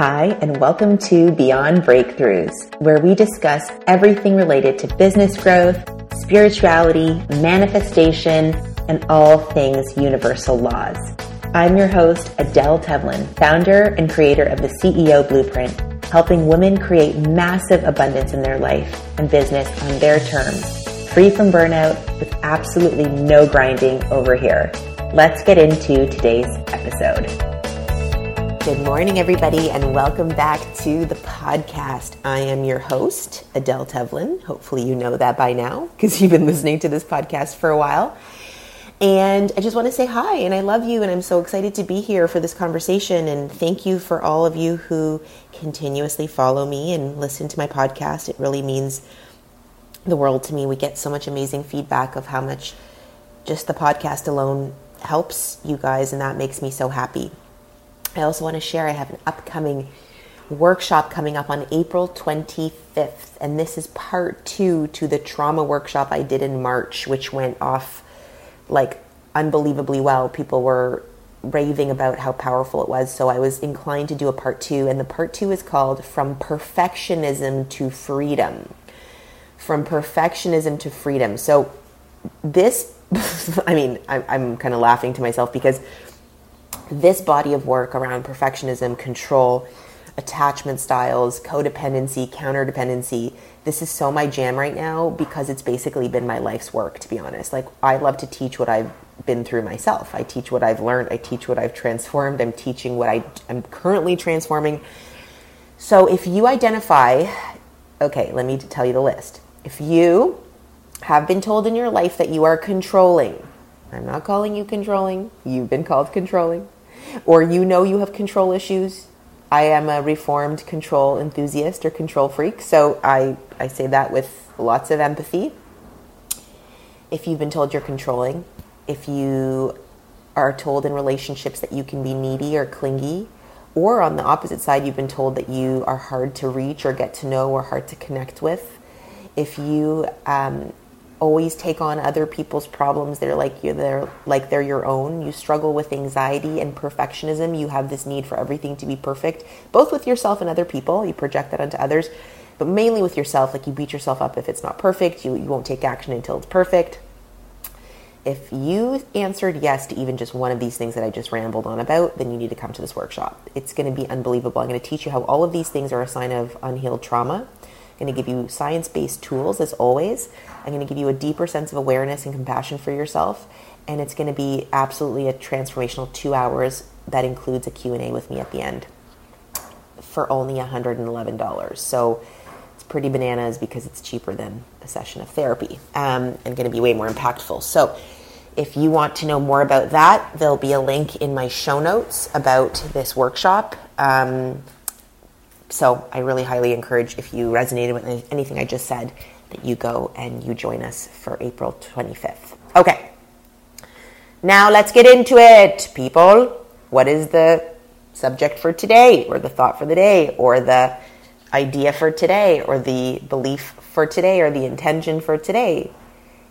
Hi, and welcome to Beyond Breakthroughs, where we discuss everything related to business growth, spirituality, manifestation, and all things universal laws. I'm your host, Adele Tevlin, founder and creator of the CEO Blueprint, helping women create massive abundance in their life and business on their terms, free from burnout, with absolutely no grinding over here. Let's get into today's episode. Good morning, everybody, and welcome back to the podcast. I am your host, Adele Tevlin. Hopefully, you know that by now because you've been listening to this podcast for a while. And I just want to say hi and I love you, and I'm so excited to be here for this conversation. And thank you for all of you who continuously follow me and listen to my podcast. It really means the world to me. We get so much amazing feedback of how much just the podcast alone helps you guys, and that makes me so happy. I also want to share I have an upcoming workshop coming up on April 25th, and this is part two to the trauma workshop I did in March, which went off like unbelievably well. People were raving about how powerful it was, so I was inclined to do a part two, and the part two is called From Perfectionism to Freedom. From Perfectionism to Freedom. So, this, I mean, I'm, I'm kind of laughing to myself because this body of work around perfectionism, control, attachment styles, codependency, counterdependency, this is so my jam right now because it's basically been my life's work, to be honest. Like, I love to teach what I've been through myself. I teach what I've learned, I teach what I've transformed, I'm teaching what I am currently transforming. So, if you identify, okay, let me tell you the list. If you have been told in your life that you are controlling, I'm not calling you controlling, you've been called controlling or you know you have control issues. I am a reformed control enthusiast or control freak, so I, I say that with lots of empathy. If you've been told you're controlling, if you are told in relationships that you can be needy or clingy, or on the opposite side, you've been told that you are hard to reach or get to know or hard to connect with, if you um, always take on other people's problems. They're like you're they're like they're your own. You struggle with anxiety and perfectionism. You have this need for everything to be perfect both with yourself and other people. You project that onto others but mainly with yourself. Like you beat yourself up if it's not perfect. You, you won't take action until it's perfect. If you answered yes to even just one of these things that I just rambled on about, then you need to come to this workshop. It's going to be unbelievable. I'm going to teach you how all of these things are a sign of unhealed trauma going to give you science based tools as always. I'm going to give you a deeper sense of awareness and compassion for yourself. And it's going to be absolutely a transformational two hours that includes a Q&A with me at the end for only $111. So it's pretty bananas because it's cheaper than a session of therapy um, and going to be way more impactful. So if you want to know more about that, there'll be a link in my show notes about this workshop. Um, so I really highly encourage if you resonated with anything I just said that you go and you join us for April 25th. Okay. Now let's get into it, people. What is the subject for today, or the thought for the day, or the idea for today, or the belief for today, or the intention for today?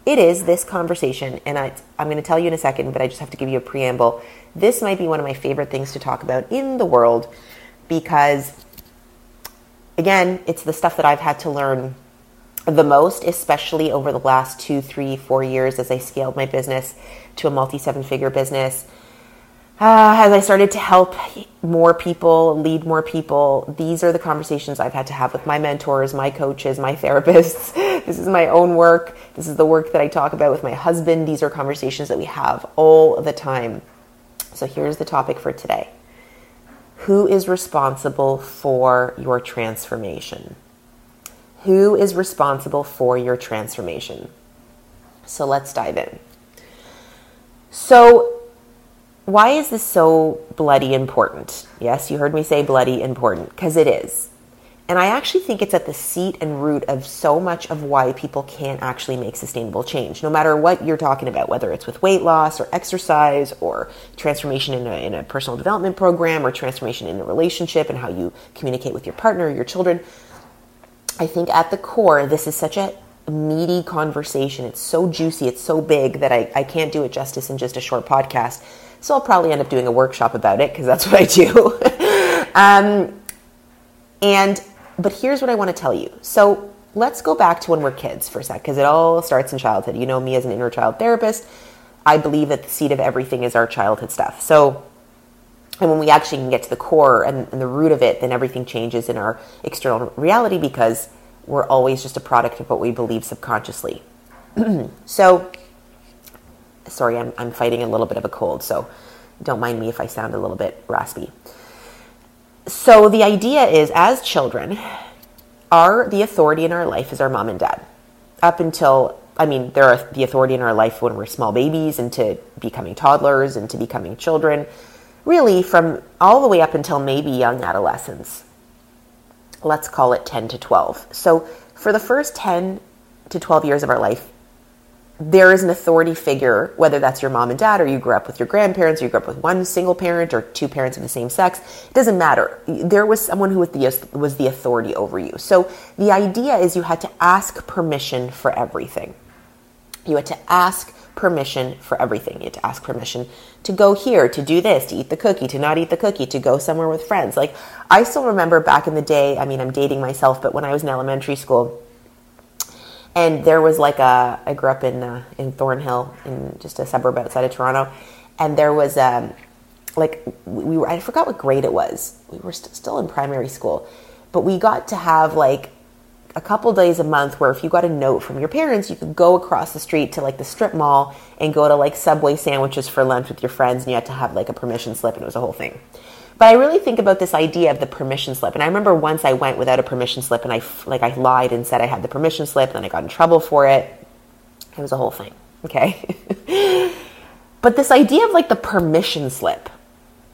It is this conversation, and I, I'm going to tell you in a second, but I just have to give you a preamble. This might be one of my favorite things to talk about in the world because again, it's the stuff that I've had to learn the most, especially over the last two, three, four years as I scaled my business to a multi seven figure business. Uh, as I started to help more people, lead more people, these are the conversations I've had to have with my mentors, my coaches, my therapists. this is my own work. This is the work that I talk about with my husband. These are conversations that we have all the time. So here's the topic for today who is responsible for your transformation? Who is responsible for your transformation? So let's dive in. So, why is this so bloody important? Yes, you heard me say bloody important, because it is. And I actually think it's at the seat and root of so much of why people can't actually make sustainable change, no matter what you're talking about, whether it's with weight loss or exercise or transformation in a, in a personal development program or transformation in a relationship and how you communicate with your partner or your children. I think at the core, this is such a meaty conversation. It's so juicy, it's so big that I, I can't do it justice in just a short podcast. So I'll probably end up doing a workshop about it because that's what I do. um, And but here's what I want to tell you. So let's go back to when we're kids for a sec, because it all starts in childhood. You know me as an inner child therapist. I believe that the seed of everything is our childhood stuff. So and when we actually can get to the core and, and the root of it, then everything changes in our external reality because we're always just a product of what we believe subconsciously. so, sorry, I'm, I'm fighting a little bit of a cold, so don't mind me if I sound a little bit raspy. So, the idea is as children, our the authority in our life is our mom and dad. Up until I mean, they're the authority in our life when we're small babies into becoming toddlers into becoming children really from all the way up until maybe young adolescence. Let's call it 10 to 12. So, for the first 10 to 12 years of our life, there is an authority figure, whether that's your mom and dad, or you grew up with your grandparents, or you grew up with one single parent, or two parents of the same sex. It doesn't matter. There was someone who was the, was the authority over you. So the idea is you had to ask permission for everything. You had to ask permission for everything. You had to ask permission to go here, to do this, to eat the cookie, to not eat the cookie, to go somewhere with friends. Like, I still remember back in the day, I mean, I'm dating myself, but when I was in elementary school, and there was like a, I grew up in, uh, in Thornhill, in just a suburb outside of Toronto, and there was, um, like, we were, I forgot what grade it was. We were st- still in primary school, but we got to have like a couple days a month where if you got a note from your parents, you could go across the street to like the strip mall and go to like Subway sandwiches for lunch with your friends, and you had to have like a permission slip, and it was a whole thing. But I really think about this idea of the permission slip, and I remember once I went without a permission slip, and I like I lied and said I had the permission slip, and then I got in trouble for it. It was a whole thing. Okay. but this idea of like the permission slip,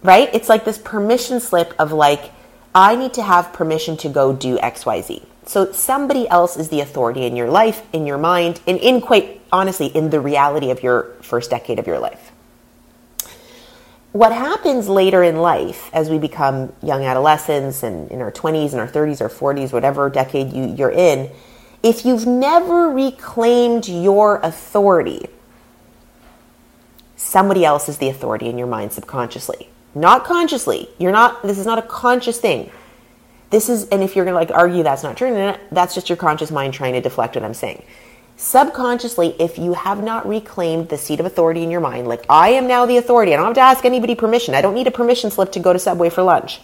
right? It's like this permission slip of like, I need to have permission to go do XYZ. So somebody else is the authority in your life, in your mind, and in quite honestly, in the reality of your first decade of your life. What happens later in life as we become young adolescents and in our 20s and our 30s or 40s, whatever decade you, you're in, if you've never reclaimed your authority, somebody else is the authority in your mind subconsciously. Not consciously. You're not, this is not a conscious thing this is, and if you're gonna like argue that's not true, that's just your conscious mind trying to deflect what I'm saying. Subconsciously, if you have not reclaimed the seat of authority in your mind, like I am now the authority, I don't have to ask anybody permission. I don't need a permission slip to go to Subway for lunch.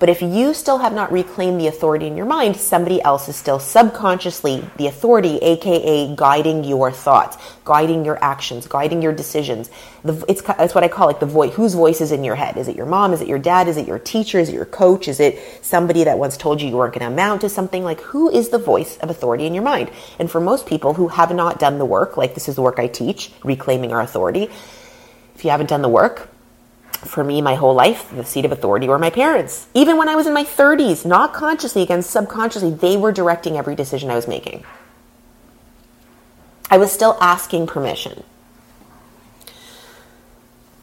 But if you still have not reclaimed the authority in your mind, somebody else is still subconsciously the authority, aka guiding your thoughts, guiding your actions, guiding your decisions. The, it's, it's what I call like the voice. Whose voice is in your head? Is it your mom? Is it your dad? Is it your teacher? Is it your coach? Is it somebody that once told you you weren't going to amount to something? Like who is the voice of authority in your mind? And for most people who have not done the work, like this is the work I teach, reclaiming our authority. If you haven't done the work, for me my whole life, the seat of authority were my parents. Even when I was in my 30s, not consciously, again, subconsciously, they were directing every decision I was making. I was still asking permission.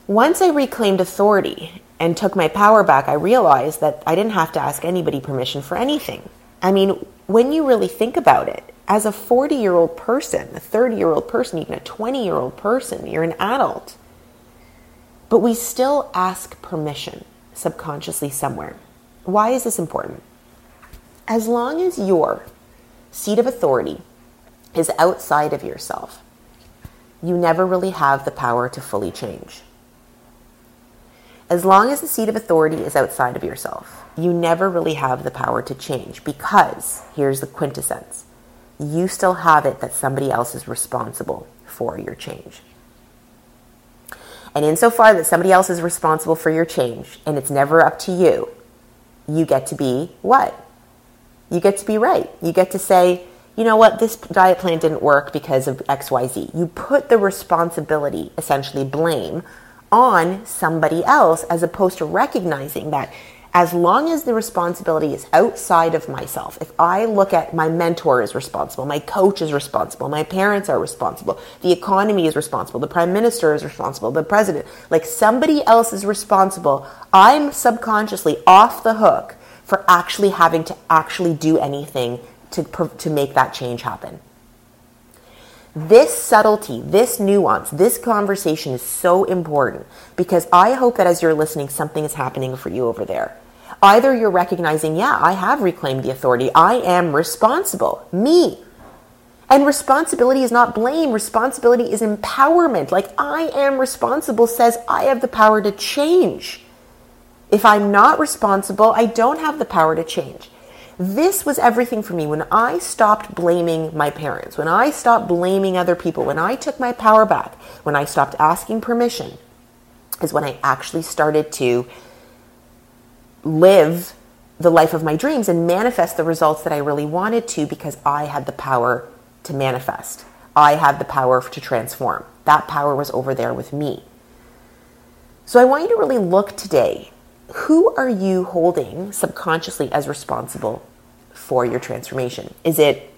Once I reclaimed authority and took my power back, I realized that I didn't have to ask anybody permission for anything. I mean, when you really think about it, as a 40 year old person, a 30 year old person, even a 20 year old person, you're an adult but we still ask permission subconsciously somewhere. Why is this important? As long as your seat of authority is outside of yourself, you never really have the power to fully change. As long as the seat of authority is outside of yourself, you never really have the power to change because here's the quintessence you still have it that somebody else is responsible for your change. And insofar that somebody else is responsible for your change and it's never up to you, you get to be what? You get to be right. You get to say, you know what, this diet plan didn't work because of XYZ. You put the responsibility, essentially blame, on somebody else as opposed to recognizing that as long as the responsibility is outside of myself, if I look at my mentor is responsible, my coach is responsible, my parents are responsible, the economy is responsible, the prime minister is responsible, the president, like somebody else is responsible, I'm subconsciously off the hook for actually having to actually do anything to, to make that change happen. This subtlety, this nuance, this conversation is so important because I hope that as you're listening, something is happening for you over there. Either you're recognizing, yeah, I have reclaimed the authority. I am responsible. Me. And responsibility is not blame. Responsibility is empowerment. Like, I am responsible says I have the power to change. If I'm not responsible, I don't have the power to change. This was everything for me when I stopped blaming my parents, when I stopped blaming other people, when I took my power back, when I stopped asking permission, is when I actually started to live the life of my dreams and manifest the results that I really wanted to because I had the power to manifest. I had the power to transform. That power was over there with me. So I want you to really look today. Who are you holding subconsciously as responsible for your transformation? Is it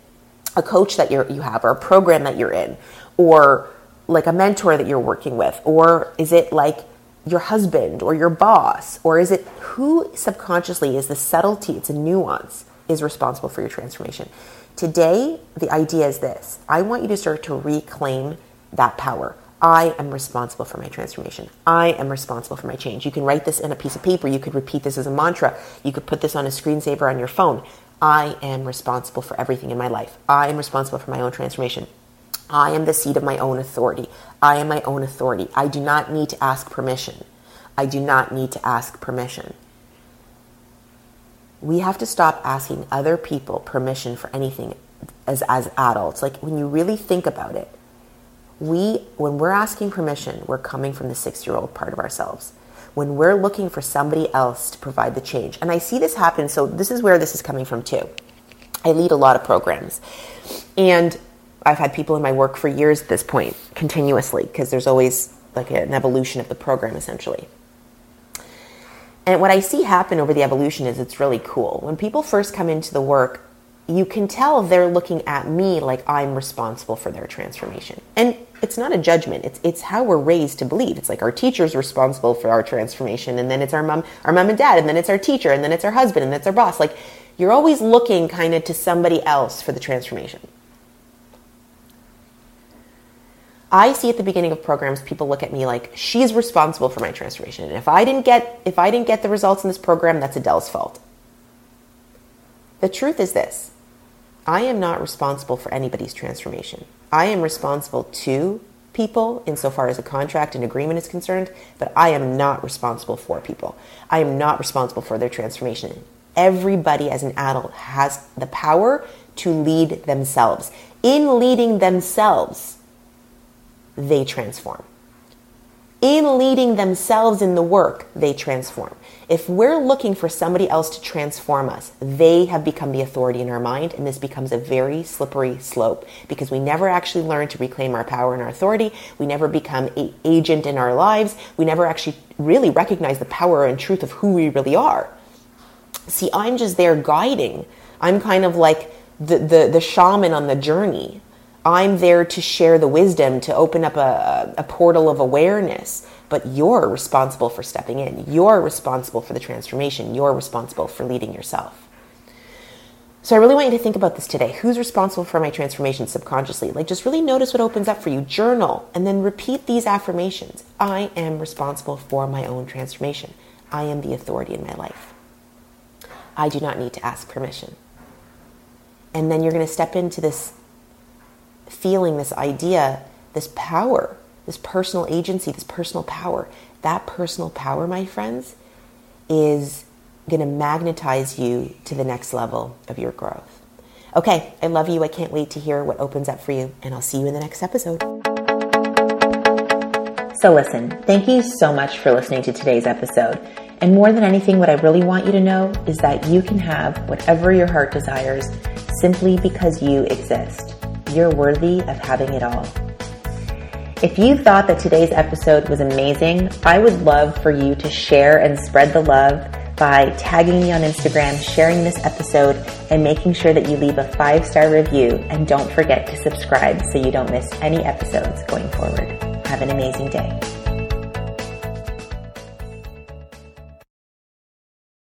a coach that you you have or a program that you're in or like a mentor that you're working with or is it like your husband or your boss? Or is it who subconsciously is the subtlety, it's a nuance, is responsible for your transformation? Today, the idea is this I want you to start to reclaim that power. I am responsible for my transformation. I am responsible for my change. You can write this in a piece of paper. You could repeat this as a mantra. You could put this on a screensaver on your phone. I am responsible for everything in my life. I am responsible for my own transformation. I am the seat of my own authority. I am my own authority. I do not need to ask permission. I do not need to ask permission. We have to stop asking other people permission for anything as, as adults. Like when you really think about it, we, when we're asking permission, we're coming from the six year old part of ourselves. When we're looking for somebody else to provide the change. And I see this happen. So this is where this is coming from too. I lead a lot of programs. And I've had people in my work for years at this point, continuously, because there's always like an evolution of the program essentially. And what I see happen over the evolution is it's really cool. When people first come into the work, you can tell they're looking at me like I'm responsible for their transformation. And it's not a judgment. It's it's how we're raised to believe. It's like our teacher's responsible for our transformation, and then it's our mom, our mom and dad, and then it's our teacher, and then it's our husband, and then it's our boss. Like you're always looking kind of to somebody else for the transformation. I see at the beginning of programs people look at me like she's responsible for my transformation. And if I didn't get if I didn't get the results in this program, that's Adele's fault. The truth is this. I am not responsible for anybody's transformation. I am responsible to people insofar as a contract and agreement is concerned, but I am not responsible for people. I am not responsible for their transformation. Everybody as an adult has the power to lead themselves. In leading themselves, they transform. In leading themselves in the work, they transform. If we're looking for somebody else to transform us, they have become the authority in our mind, and this becomes a very slippery slope because we never actually learn to reclaim our power and our authority. We never become an agent in our lives. We never actually really recognize the power and truth of who we really are. See, I'm just there guiding. I'm kind of like the, the, the shaman on the journey I'm there to share the wisdom, to open up a, a portal of awareness. But you're responsible for stepping in. You're responsible for the transformation. You're responsible for leading yourself. So I really want you to think about this today. Who's responsible for my transformation subconsciously? Like just really notice what opens up for you. Journal and then repeat these affirmations. I am responsible for my own transformation. I am the authority in my life. I do not need to ask permission. And then you're going to step into this feeling this idea, this power, this personal agency, this personal power. That personal power, my friends, is going to magnetize you to the next level of your growth. Okay, I love you. I can't wait to hear what opens up for you, and I'll see you in the next episode. So, listen, thank you so much for listening to today's episode. And more than anything, what I really want you to know is that you can have whatever your heart desires simply because you exist. You're worthy of having it all. If you thought that today's episode was amazing, I would love for you to share and spread the love by tagging me on Instagram, sharing this episode, and making sure that you leave a five star review. And don't forget to subscribe so you don't miss any episodes going forward. Have an amazing day.